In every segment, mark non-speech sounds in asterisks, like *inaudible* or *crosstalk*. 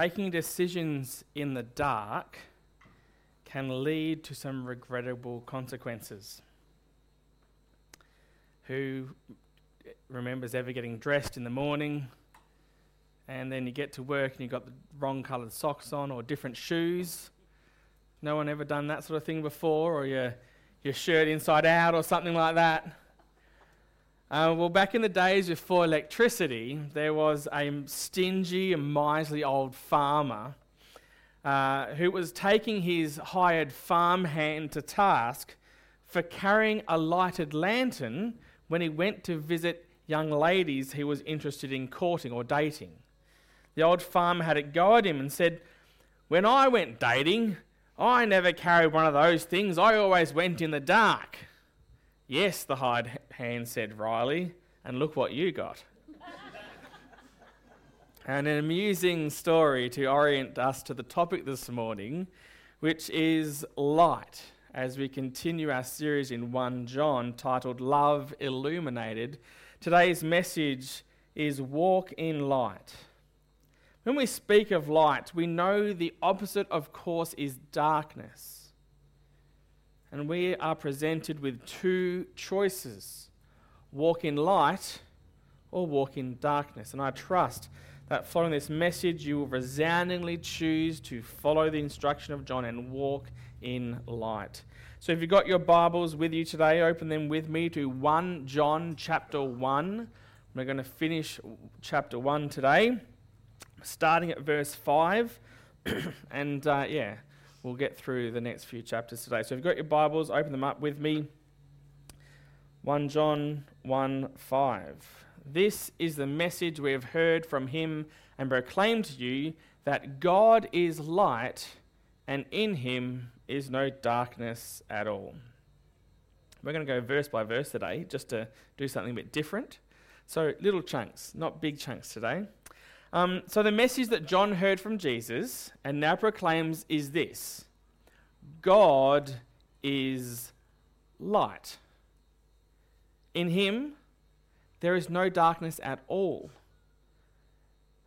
Making decisions in the dark can lead to some regrettable consequences. Who remembers ever getting dressed in the morning and then you get to work and you've got the wrong coloured socks on or different shoes? No one ever done that sort of thing before, or your, your shirt inside out or something like that? Uh, well, back in the days before electricity, there was a stingy and miserly old farmer uh, who was taking his hired farmhand to task for carrying a lighted lantern when he went to visit young ladies he was interested in courting or dating. The old farmer had it go at him and said, When I went dating, I never carried one of those things. I always went in the dark. Yes, the hired hand said wryly, and look what you got. and an amusing story to orient us to the topic this morning, which is light, as we continue our series in 1 John titled Love Illuminated. Today's message is Walk in Light. When we speak of light, we know the opposite, of course, is darkness and we are presented with two choices walk in light or walk in darkness. And I trust that following this message, you will resoundingly choose to follow the instruction of John and walk in light. So if you've got your Bibles with you today, open them with me to 1 John chapter 1. We're going to finish chapter 1 today, starting at verse 5. *clears throat* and uh, yeah, we'll get through the next few chapters today. So if you've got your Bibles, open them up with me. 1 John 1 5. This is the message we have heard from him and proclaimed to you that God is light and in him is no darkness at all. We're going to go verse by verse today just to do something a bit different. So, little chunks, not big chunks today. Um, so, the message that John heard from Jesus and now proclaims is this God is light. In him, there is no darkness at all.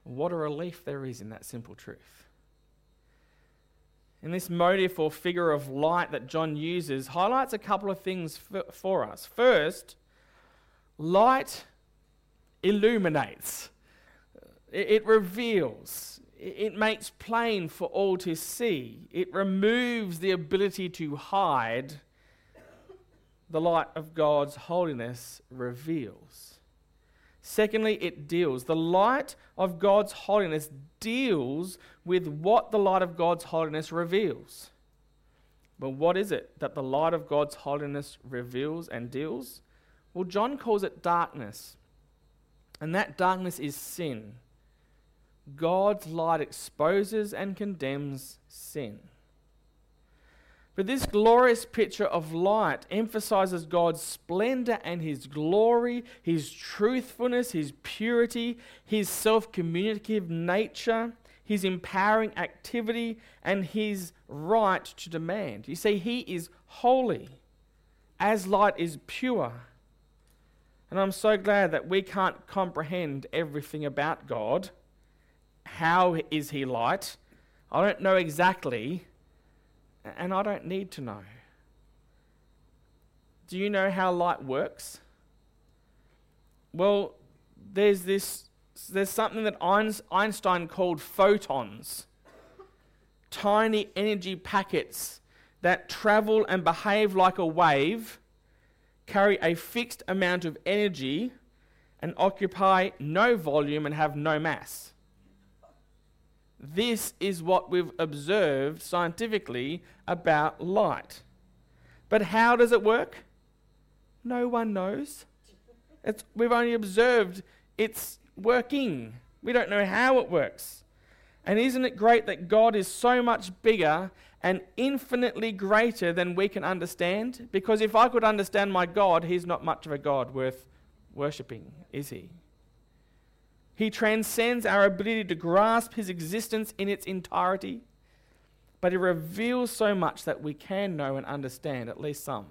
What a relief there is in that simple truth. And this motive or figure of light that John uses highlights a couple of things for, for us. First, light illuminates. It reveals, it makes plain for all to see, it removes the ability to hide. The light of God's holiness reveals. Secondly, it deals. The light of God's holiness deals with what the light of God's holiness reveals. But what is it that the light of God's holiness reveals and deals? Well, John calls it darkness. And that darkness is sin. God's light exposes and condemns sin. But this glorious picture of light emphasizes God's splendor and His glory, His truthfulness, His purity, His self communicative nature, His empowering activity, and His right to demand. You see, He is holy, as light is pure. And I'm so glad that we can't comprehend everything about God how is he light? I don't know exactly, and I don't need to know. Do you know how light works? Well, there's this there's something that Einstein called photons. Tiny energy packets that travel and behave like a wave, carry a fixed amount of energy, and occupy no volume and have no mass. This is what we've observed scientifically about light. But how does it work? No one knows. It's, we've only observed it's working. We don't know how it works. And isn't it great that God is so much bigger and infinitely greater than we can understand? Because if I could understand my God, He's not much of a God worth worshipping, is He? He transcends our ability to grasp his existence in its entirety, but he reveals so much that we can know and understand, at least some.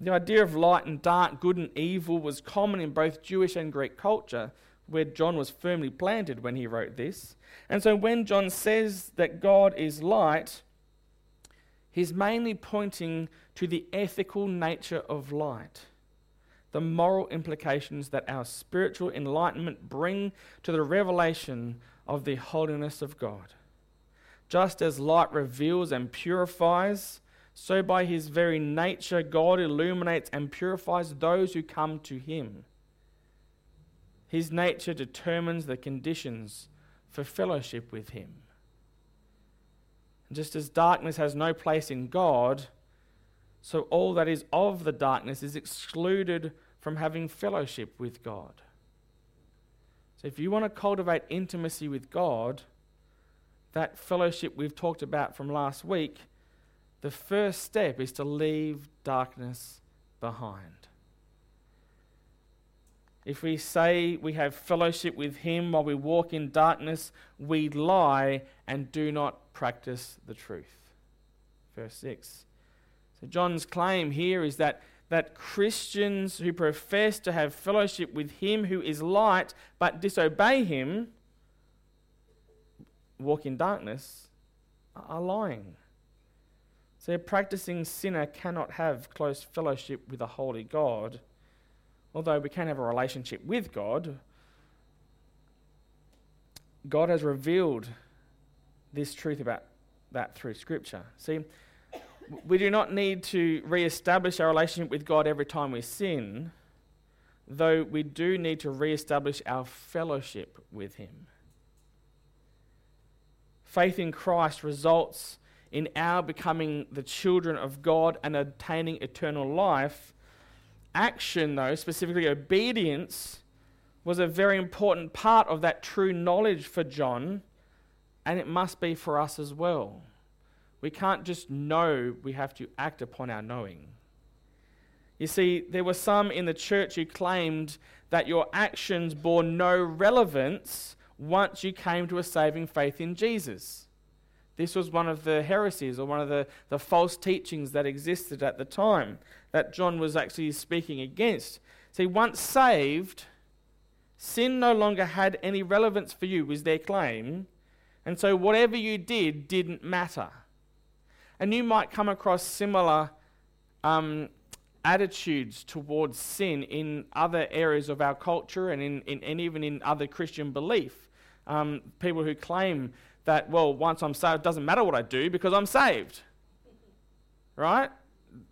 The idea of light and dark, good and evil, was common in both Jewish and Greek culture. where John was firmly planted when he wrote this. And so when John says that God is light, he's mainly pointing to the ethical nature of light, the moral implications that our spiritual enlightenment bring to the revelation of the holiness of God. Just as light reveals and purifies, so by his very nature, God illuminates and purifies those who come to him. His nature determines the conditions for fellowship with him. just as darkness has no place in God, so all that is of the darkness is excluded from having fellowship with God. So if you want to cultivate intimacy with God, that fellowship we've talked about from last week, the first step is to leave darkness behind. If we say we have fellowship with Him while we walk in darkness, we lie and do not practice the truth. Verse 6. So, John's claim here is that, that Christians who profess to have fellowship with Him who is light but disobey Him walk in darkness are lying. So, a practicing sinner cannot have close fellowship with a holy God, although we can have a relationship with God. God has revealed this truth about that through Scripture. See, we do not need to re establish our relationship with God every time we sin, though we do need to re establish our fellowship with Him. Faith in Christ results in our becoming the children of God and attaining eternal life. Action, though, specifically obedience, was a very important part of that true knowledge for John, and it must be for us as well. We can't just know, we have to act upon our knowing. You see, there were some in the church who claimed that your actions bore no relevance once you came to a saving faith in Jesus. This was one of the heresies or one of the, the false teachings that existed at the time that John was actually speaking against. See, once saved, sin no longer had any relevance for you, was their claim. And so whatever you did didn't matter. And you might come across similar um, attitudes towards sin in other areas of our culture and, in, in, and even in other Christian belief um, people who claim that, well, once I'm saved, it doesn't matter what I do because I'm saved. Right?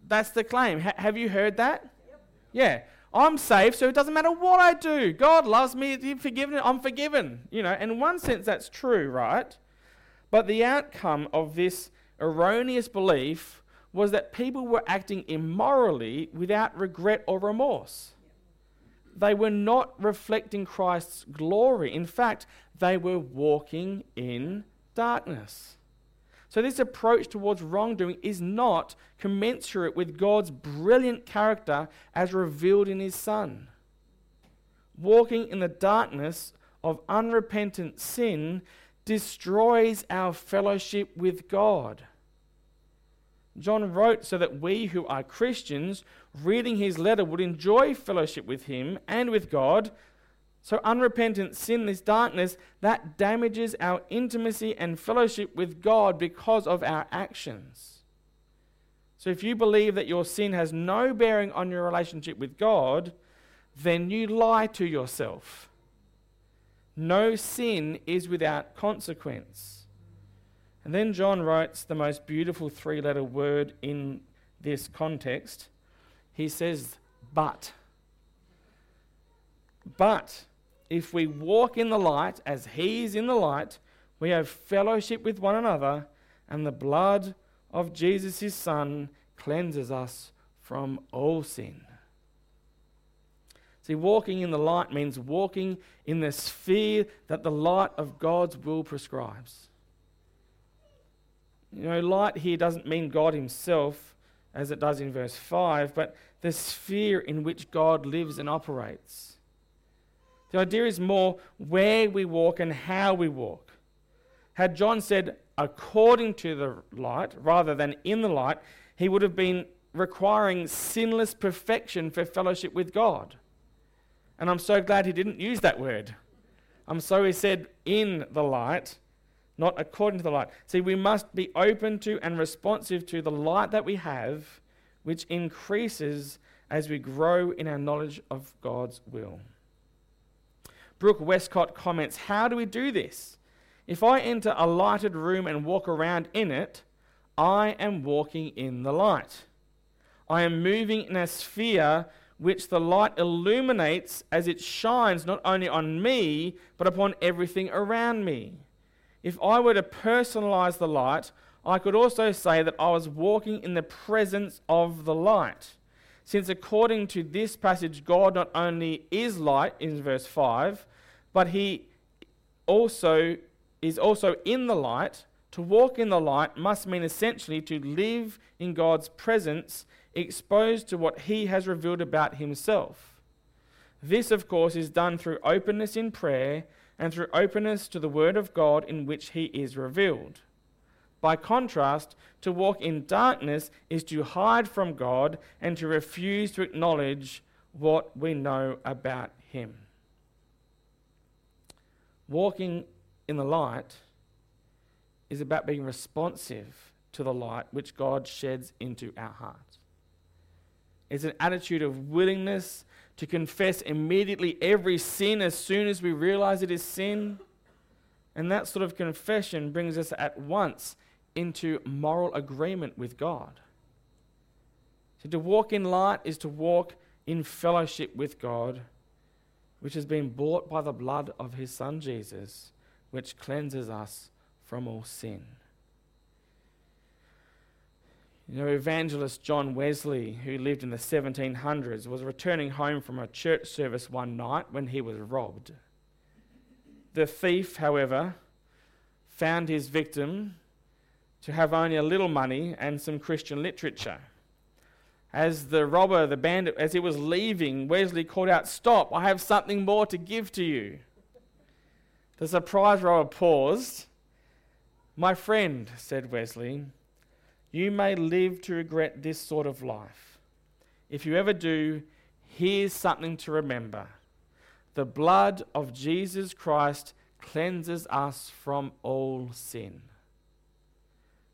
That's the claim. H- have you heard that? Yep. Yeah. I'm saved, so it doesn't matter what I do. God loves me, He's forgiven, I'm forgiven. You know, in one sense, that's true, right? But the outcome of this erroneous belief was that people were acting immorally without regret or remorse. They were not reflecting Christ's glory. In fact, they were walking in darkness. So, this approach towards wrongdoing is not commensurate with God's brilliant character as revealed in His Son. Walking in the darkness of unrepentant sin destroys our fellowship with God. John wrote so that we who are Christians, reading his letter, would enjoy fellowship with him and with God so, unrepentant sin, this darkness, that damages our intimacy and fellowship with God because of our actions. So, if you believe that your sin has no bearing on your relationship with God, then you lie to yourself. No sin is without consequence. And then John writes the most beautiful three letter word in this context. He says, but. But if we walk in the light as he is in the light, we have fellowship with one another, and the blood of Jesus, his Son, cleanses us from all sin. See, walking in the light means walking in the sphere that the light of God's will prescribes. You know, light here doesn't mean God Himself, as it does in verse 5, but the sphere in which God lives and operates. The idea is more where we walk and how we walk. Had John said, according to the light, rather than in the light, he would have been requiring sinless perfection for fellowship with God. And I'm so glad he didn't use that word. Um, so he said, in the light, not according to the light. See, we must be open to and responsive to the light that we have, which increases as we grow in our knowledge of God's will. Brooke Westcott comments How do we do this? If I enter a lighted room and walk around in it, I am walking in the light. I am moving in a sphere which the light illuminates as it shines not only on me, but upon everything around me. If I were to personalize the light, I could also say that I was walking in the presence of the light. Since according to this passage, God not only is light in verse 5, but he also is also in the light. To walk in the light must mean essentially to live in God's presence, exposed to what he has revealed about himself. This, of course, is done through openness in prayer and through openness to the Word of God in which he is revealed. By contrast, to walk in darkness is to hide from God and to refuse to acknowledge what we know about him. Walking in the light is about being responsive to the light which God sheds into our hearts. It's an attitude of willingness to confess immediately every sin as soon as we realize it is sin. And that sort of confession brings us at once into moral agreement with God. So to walk in light is to walk in fellowship with God which has been bought by the blood of his Son Jesus, which cleanses us from all sin. You know, evangelist John Wesley, who lived in the 1700s, was returning home from a church service one night when he was robbed. The thief, however, found his victim to have only a little money and some Christian literature. As the robber, the bandit, as he was leaving, Wesley called out, Stop, I have something more to give to you. The surprised robber paused. My friend, said Wesley, you may live to regret this sort of life. If you ever do, here's something to remember the blood of Jesus Christ cleanses us from all sin.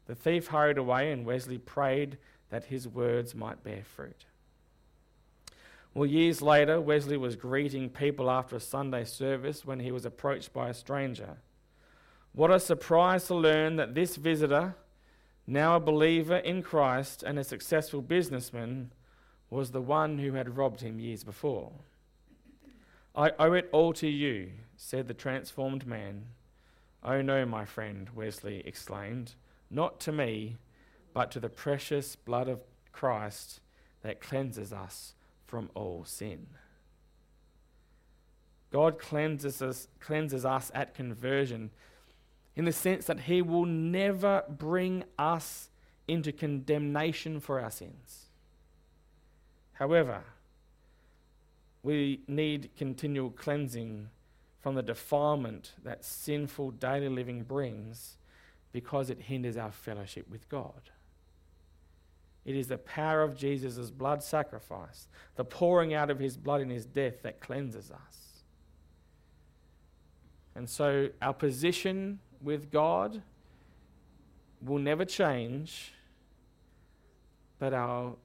The thief hurried away, and Wesley prayed that his words might bear fruit. Well, years later, Wesley was greeting people after a Sunday service when he was approached by a stranger. What a surprise to learn that this visitor, now a believer in Christ and a successful businessman, was the one who had robbed him years before. I owe it all to you, said the transformed man. Oh no, my friend, Wesley exclaimed, not to me, but to the precious blood of Christ that cleanses us from all sin. God cleanses us, cleanses us at conversion in the sense that He will never bring us into condemnation for our sins. However, we need continual cleansing from the defilement that sinful daily living brings because it hinders our fellowship with God. It is the power of Jesus' blood sacrifice, the pouring out of his blood in his death that cleanses us. And so our position with God will never change, but our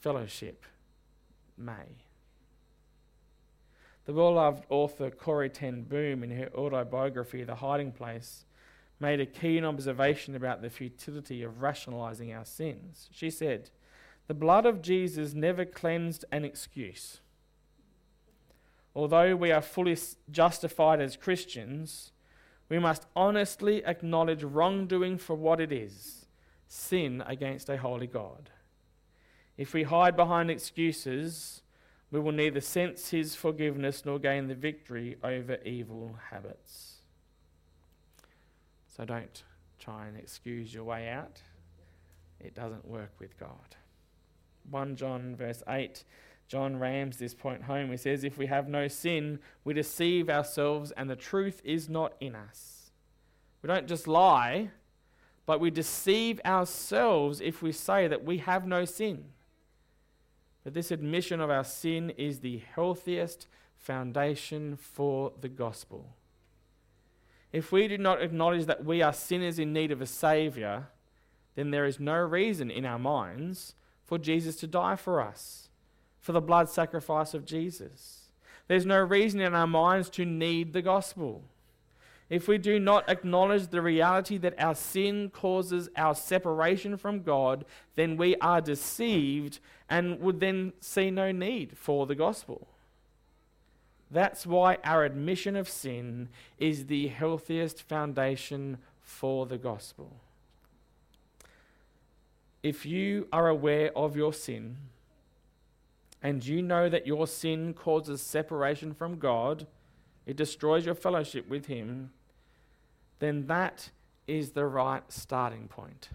fellowship may. The well loved author Corrie Ten Boom, in her autobiography, The Hiding Place, made a keen observation about the futility of rationalizing our sins. She said, The blood of Jesus never cleansed an excuse. Although we are fully justified as Christians, we must honestly acknowledge wrongdoing for what it is sin against a holy God. If we hide behind excuses, we will neither sense his forgiveness nor gain the victory over evil habits. So don't try and excuse your way out. It doesn't work with God. 1 John verse 8, John rams this point home. He says, If we have no sin, we deceive ourselves and the truth is not in us. We don't just lie, but we deceive ourselves if we say that we have no sin. But this admission of our sin is the healthiest foundation for the gospel. If we do not acknowledge that we are sinners in need of a Saviour, then there is no reason in our minds for Jesus to die for us, for the blood sacrifice of Jesus. There's no reason in our minds to need the gospel. If we do not acknowledge the reality that our sin causes our separation from God, then we are deceived and would then see no need for the gospel. That's why our admission of sin is the healthiest foundation for the gospel. If you are aware of your sin and you know that your sin causes separation from God, it destroys your fellowship with Him, then that is the right starting point.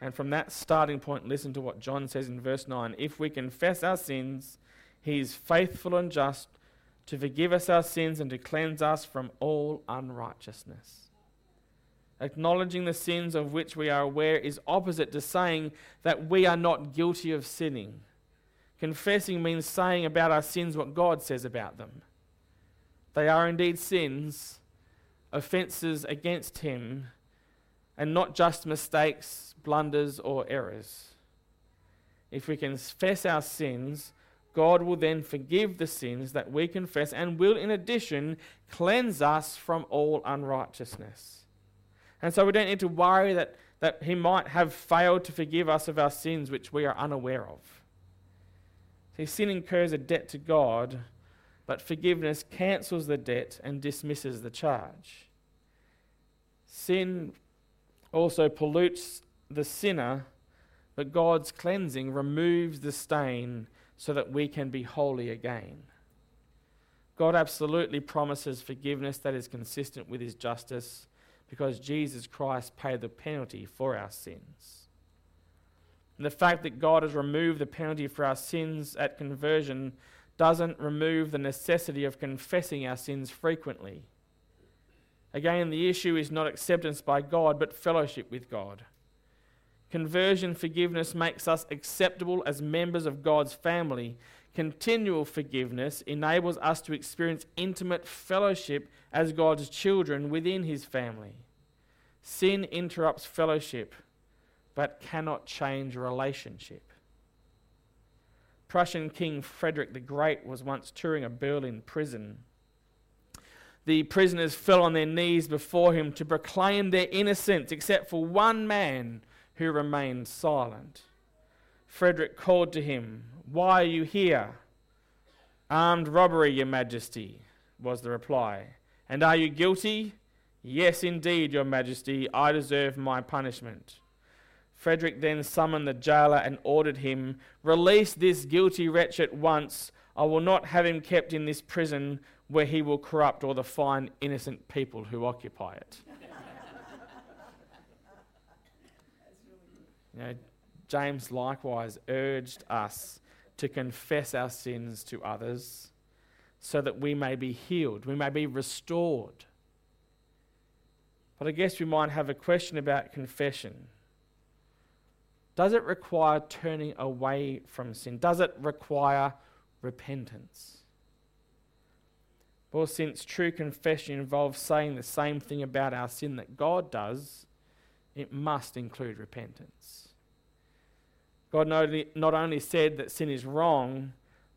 And from that starting point, listen to what John says in verse 9. If we confess our sins, he is faithful and just to forgive us our sins and to cleanse us from all unrighteousness. Acknowledging the sins of which we are aware is opposite to saying that we are not guilty of sinning. Confessing means saying about our sins what God says about them. They are indeed sins, offences against Him, and not just mistakes, blunders, or errors. If we confess our sins, God will then forgive the sins that we confess and will, in addition, cleanse us from all unrighteousness. And so we don't need to worry that, that He might have failed to forgive us of our sins which we are unaware of. See, sin incurs a debt to God, but forgiveness cancels the debt and dismisses the charge. Sin also pollutes the sinner, but God's cleansing removes the stain so that we can be holy again. God absolutely promises forgiveness that is consistent with his justice because Jesus Christ paid the penalty for our sins. And the fact that God has removed the penalty for our sins at conversion doesn't remove the necessity of confessing our sins frequently. Again, the issue is not acceptance by God, but fellowship with God. Conversion forgiveness makes us acceptable as members of God's family. Continual forgiveness enables us to experience intimate fellowship as God's children within His family. Sin interrupts fellowship, but cannot change relationship. Prussian King Frederick the Great was once touring a Berlin prison. The prisoners fell on their knees before him to proclaim their innocence, except for one man who remained silent. Frederick called to him, Why are you here? Armed robbery, Your Majesty, was the reply. And are you guilty? Yes, indeed, Your Majesty, I deserve my punishment. Frederick then summoned the jailer and ordered him, Release this guilty wretch at once. I will not have him kept in this prison where he will corrupt all the fine, innocent people who occupy it. *laughs* You know, James likewise urged us to confess our sins to others so that we may be healed, we may be restored. But I guess we might have a question about confession. Does it require turning away from sin? Does it require repentance? Well, since true confession involves saying the same thing about our sin that God does, it must include repentance. God not only said that sin is wrong,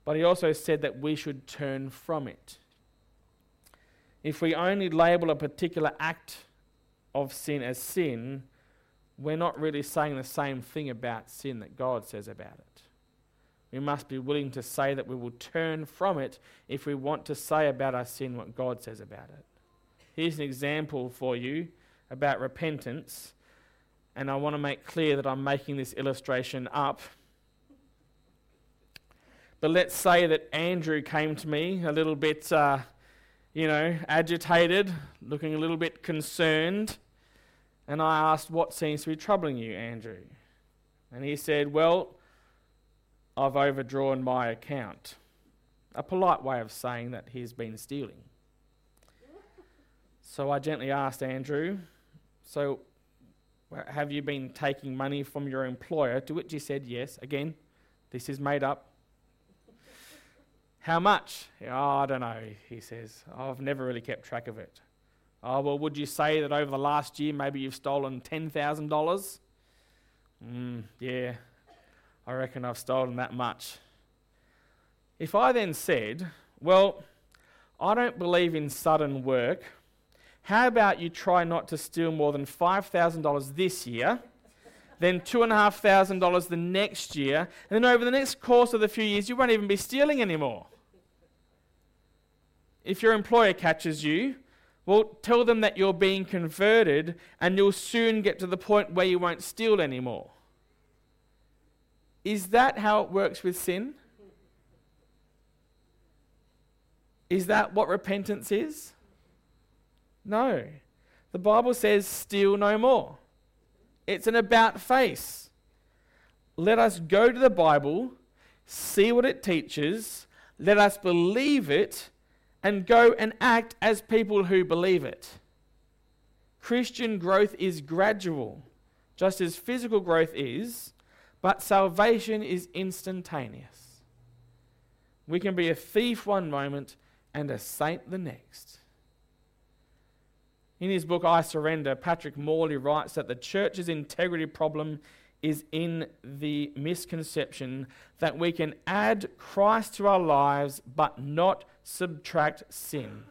but He also said that we should turn from it. If we only label a particular act of sin as sin, we're not really saying the same thing about sin that God says about it. We must be willing to say that we will turn from it if we want to say about our sin what God says about it. Here's an example for you about repentance and I want to make clear that I'm making this illustration up. But let's say that Andrew came to me a little bit, uh, you know, agitated, looking a little bit concerned. And I asked, What seems to be troubling you, Andrew? And he said, Well, I've overdrawn my account. A polite way of saying that he's been stealing. So I gently asked Andrew, So have you been taking money from your employer? To which he said, Yes. Again, this is made up. How much? Oh, I don't know, he says. I've never really kept track of it. Oh, well, would you say that over the last year maybe you've stolen $10,000? Mm, yeah, I reckon I've stolen that much. If I then said, well, I don't believe in sudden work, how about you try not to steal more than $5,000 this year, then $2,500 the next year, and then over the next course of the few years, you won't even be stealing anymore. If your employer catches you, well, tell them that you're being converted and you'll soon get to the point where you won't steal anymore. Is that how it works with sin? Is that what repentance is? No. The Bible says, steal no more. It's an about face. Let us go to the Bible, see what it teaches, let us believe it, and go and act as people who believe it. Christian growth is gradual, just as physical growth is, but salvation is instantaneous. We can be a thief one moment and a saint the next. In his book, I Surrender, Patrick Morley writes that the church's integrity problem is in the misconception that we can add Christ to our lives but not subtract sin.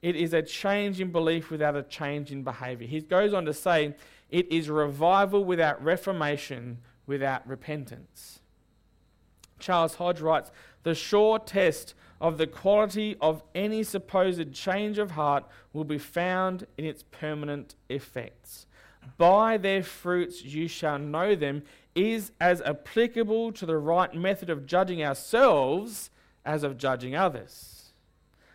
It is a change in belief without a change in behavior. He goes on to say, it is revival without reformation, without repentance. Charles Hodge writes, the sure test of the quality of any supposed change of heart will be found in its permanent effects. By their fruits you shall know them, is as applicable to the right method of judging ourselves as of judging others.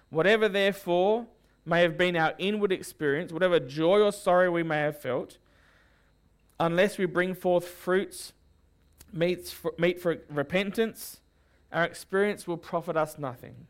Whatever, therefore, may have been our inward experience, whatever joy or sorrow we may have felt, unless we bring forth fruits meet for, for repentance, our experience will profit us nothing.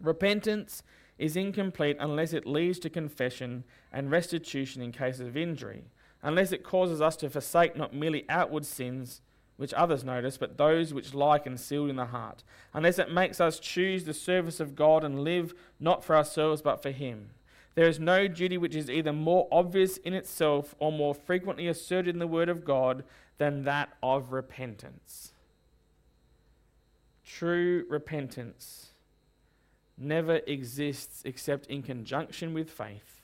Repentance is incomplete unless it leads to confession and restitution in cases of injury, unless it causes us to forsake not merely outward sins which others notice, but those which lie concealed in the heart, unless it makes us choose the service of God and live not for ourselves but for Him. There is no duty which is either more obvious in itself or more frequently asserted in the Word of God than that of repentance. True repentance never exists except in conjunction with faith.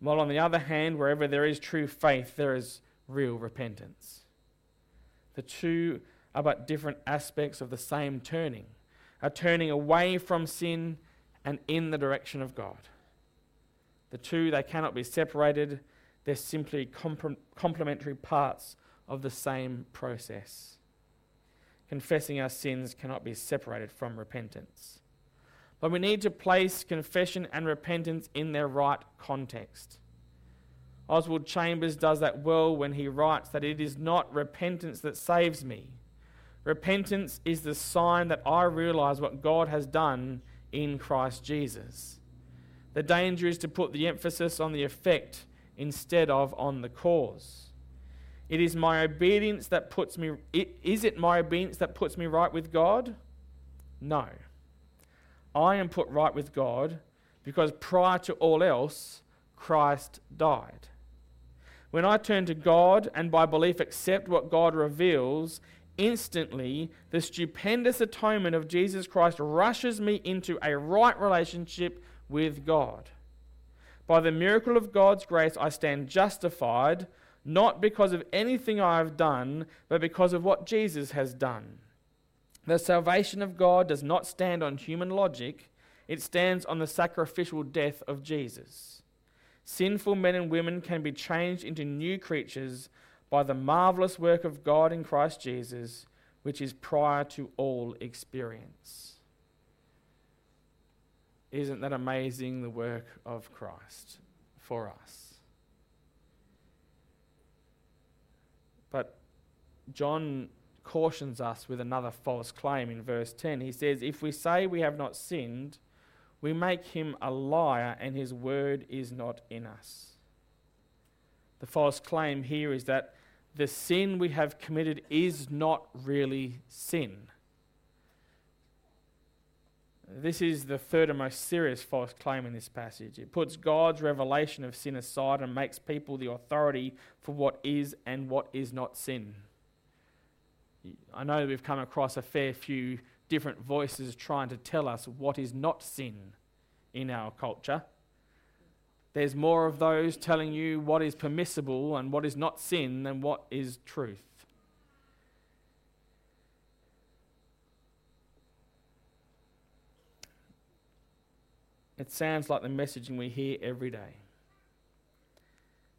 While, on the other hand, wherever there is true faith, there is real repentance. The two are but different aspects of the same turning, a turning away from sin and in the direction of God. The two, they cannot be separated, they're simply complementary parts of the same process confessing our sins cannot be separated from repentance. But we need to place confession and repentance in their right context. Oswald Chambers does that well when he writes that it is not repentance that saves me. Repentance is the sign that I realize what God has done in Christ Jesus. The danger is to put the emphasis on the effect instead of on the cause. It is my obedience that puts me it, is it my obedience that puts me right with God? No. I am put right with God because prior to all else Christ died. When I turn to God and by belief accept what God reveals, instantly the stupendous atonement of Jesus Christ rushes me into a right relationship with God. By the miracle of God's grace, I stand justified not because of anything I have done, but because of what Jesus has done. The salvation of God does not stand on human logic, it stands on the sacrificial death of Jesus. Sinful men and women can be changed into new creatures by the marvelous work of God in Christ Jesus, which is prior to all experience. Isn't that amazing, the work of Christ for us? But John cautions us with another false claim in verse 10. He says, If we say we have not sinned, we make him a liar and his word is not in us. The false claim here is that the sin we have committed is not really sin. This is the third and most serious false claim in this passage. It puts God's revelation of sin aside and makes people the authority for what is and what is not sin. I know we've come across a fair few different voices trying to tell us what is not sin in our culture. There's more of those telling you what is permissible and what is not sin than what is truth. It sounds like the messaging we hear every day.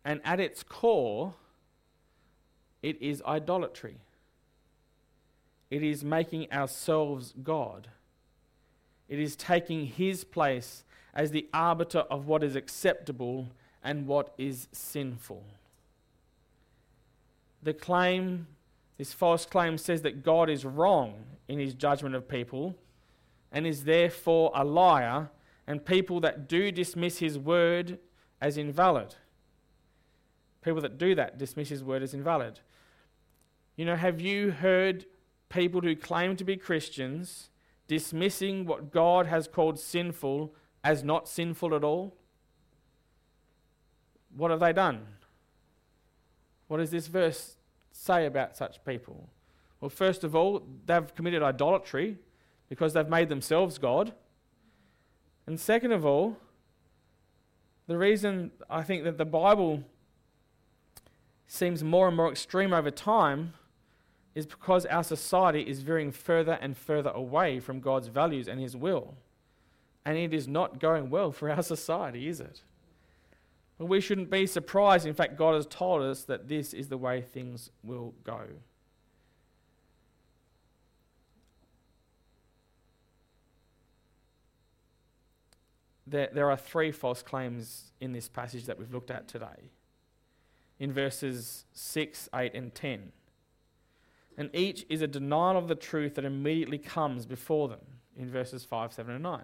And at its core, it is idolatry. It is making ourselves God. It is taking His place as the arbiter of what is acceptable and what is sinful. The claim, this false claim, says that God is wrong in His judgment of people and is therefore a liar, and people that do dismiss His word as invalid. People that do that dismiss His word as invalid. You know, have you heard people who claim to be Christians dismissing what God has called sinful as not sinful at all? What have they done? What does this verse say about such people? Well, first of all, they've committed idolatry because they've made themselves God. And second of all, the reason I think that the Bible seems more and more extreme over time is because our society is veering further and further away from God's values and His will. And it is not going well for our *laughs* society, is it? Well, we shouldn't be surprised. In fact, God has told us that this is the way things will go. There, there are three false claims in this passage that we've looked at today in verses 6, 8, and 10 and each is a denial of the truth that immediately comes before them in verses 5, 7, and 9.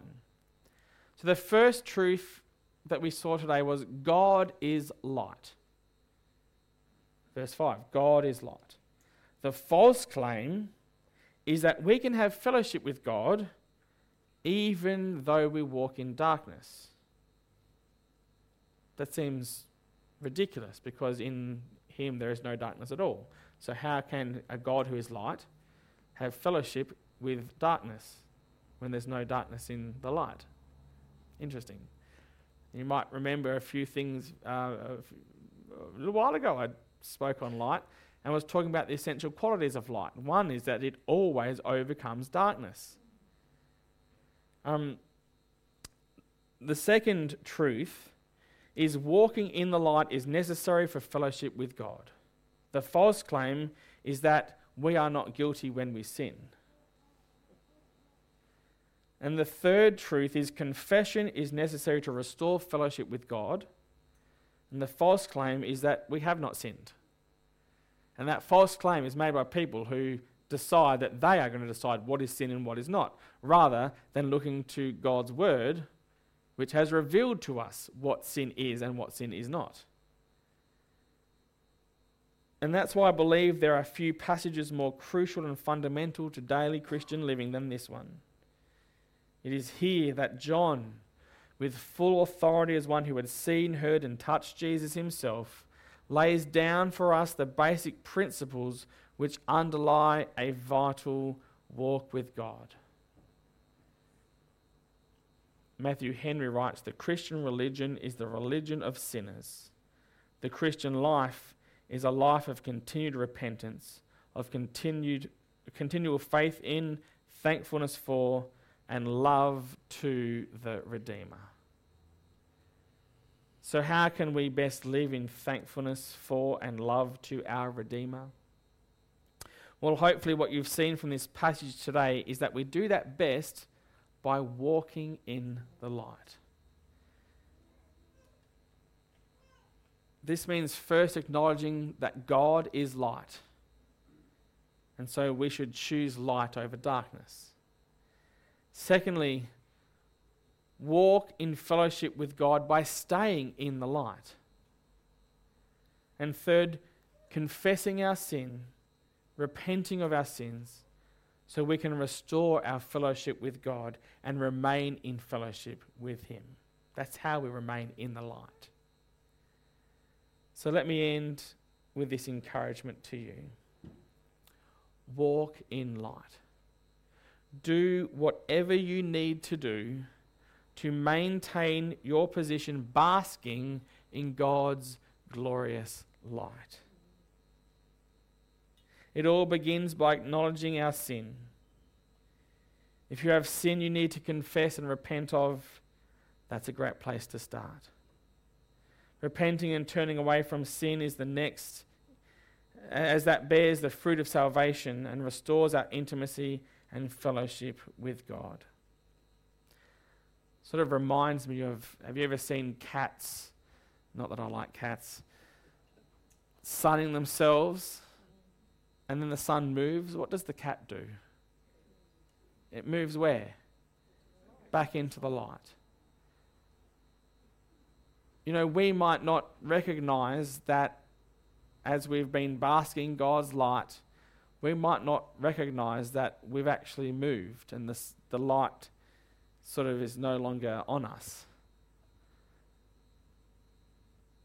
So the first truth that we saw today was God is light. Verse 5 God is light. The false claim is that we can have fellowship with God even though we walk in darkness. That seems ridiculous because in Him there is no darkness at all. So, how can a God who is light have fellowship with darkness when there's no darkness in the light? Interesting. You might remember a few things uh, a little while ago. I spoke on light and was talking about the essential qualities of light. One is that it always overcomes darkness. Um, the second truth is walking in the light is necessary for fellowship with God. The false claim is that we are not guilty when we sin. And the third truth is confession is necessary to restore fellowship with God. And the false claim is that we have not sinned. And that false claim is made by people who decide that they are going to decide what is sin and what is not, rather than looking to God's word, which has revealed to us what sin is and what sin is not. And that's why I believe there are few passages more crucial and fundamental to daily Christian living than this one. It is here that John, with full authority as one who had seen, heard, and touched Jesus himself, lays down for us the basic principles which underlie a vital walk with God. Matthew Henry writes The Christian religion is the religion of sinners. The Christian life is a life of continued repentance, of continued, continual faith in, thankfulness for, and love to the Redeemer. So, how can we best live in thankfulness for and love to our Redeemer? Well, hopefully, what you've seen from this passage today is that we do that best by walking in the light. This means first acknowledging that God is light. And so we should choose light over darkness. Secondly, walk in fellowship with God by staying in the light. And third, confessing our sin, repenting of our sins, so we can restore our fellowship with God and remain in fellowship with Him. That's how we remain in the light. So let me end with this encouragement to you walk in light. Do whatever you need to do to maintain your position basking in God's glorious light. It all begins by acknowledging our sin. If you have sin you need to confess and repent of, that's a great place to start. Repenting and turning away from sin is the next, as that bears the fruit of salvation and restores our intimacy and fellowship with God. Sort of reminds me of have you ever seen cats? Not that I like cats. Sunning themselves, and then the sun moves. What does the cat do? It moves where? Back into the light you know, we might not recognize that as we've been basking God's light, we might not recognize that we've actually moved and this, the light sort of is no longer on us.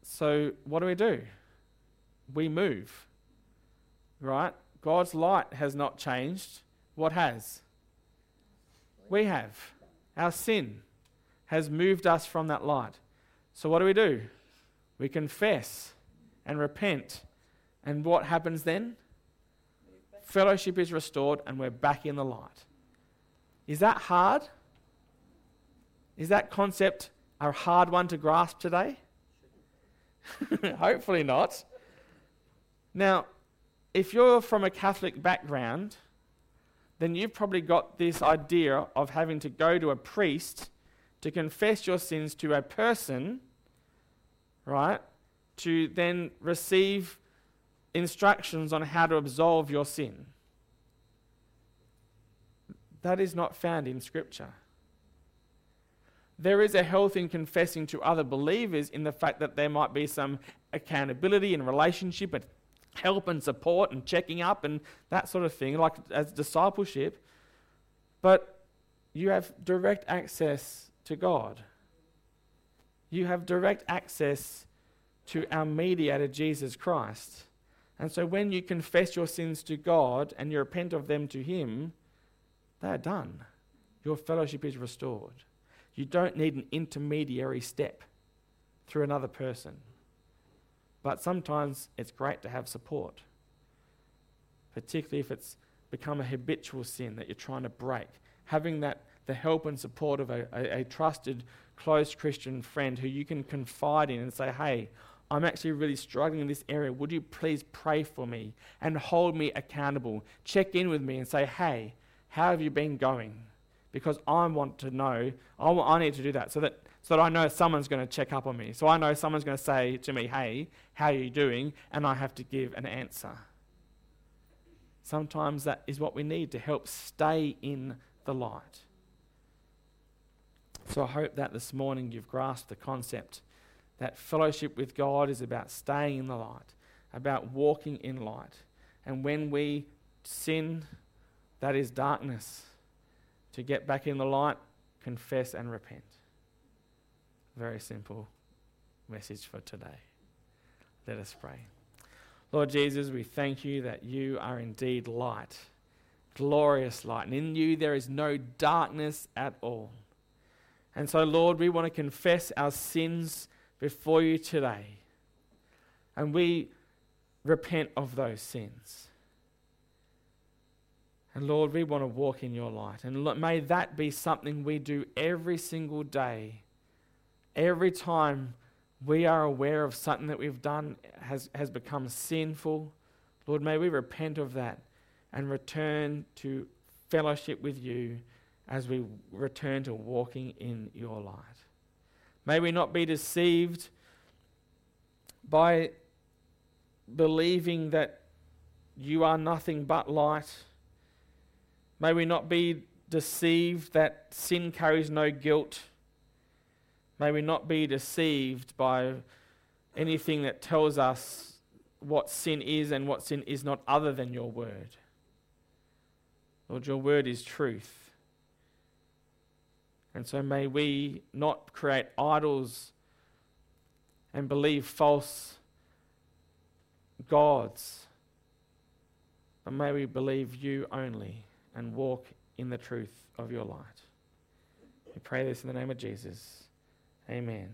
So, what do we do? We move, right? God's light has not changed. What has? We have. Our sin has moved us from that light. So, what do we do? We confess and repent. And what happens then? Fellowship is restored and we're back in the light. Is that hard? Is that concept a hard one to grasp today? *laughs* Hopefully not. Now, if you're from a Catholic background, then you've probably got this idea of having to go to a priest to confess your sins to a person, right? To then receive instructions on how to absolve your sin. That is not found in Scripture. There is a health in confessing to other believers in the fact that there might be some accountability and relationship help and support and checking up and that sort of thing, like as discipleship. But you have direct access to God. You have direct access to our mediator, Jesus Christ. And so when you confess your sins to God and you repent of them to Him, they are done. Your fellowship is restored. You don't need an intermediary step through another person. But sometimes it's great to have support, particularly if it's become a habitual sin that you're trying to break. Having that the help and support of a, a, a trusted, close Christian friend who you can confide in and say, hey, I'm actually really struggling in this area. Would you please pray for me and hold me accountable? Check in with me and say, hey, how have you been going? Because I want to know, I, need to do that so that, so that I know someone's going to check up on me. So I know someone's going to say to me, hey, how are you doing? And I have to give an answer. Sometimes that is what we need to help stay in the light. So I hope that this morning you've grasped the concept that fellowship with God is about staying in the light, about walking in light. And when we sin, that is darkness. To get back in the light, confess and repent. Very simple message for today. Let us pray. Lord Jesus, we thank you that you are indeed light, glorious light, and in you there is no darkness at all. And so, Lord, we want to confess our sins before you today. And we repent of those sins. And Lord, we want to walk in your light. And may that be something we do every single day. Every time we are aware of something that we've done has, has become sinful, Lord, may we repent of that and return to fellowship with you as we return to walking in your light. May we not be deceived by believing that you are nothing but light. May we not be deceived that sin carries no guilt. May we not be deceived by anything that tells us what sin is and what sin is not, other than your word. Lord, your word is truth. And so may we not create idols and believe false gods, but may we believe you only and walk in the truth of your light. We pray this in the name of Jesus. Amen.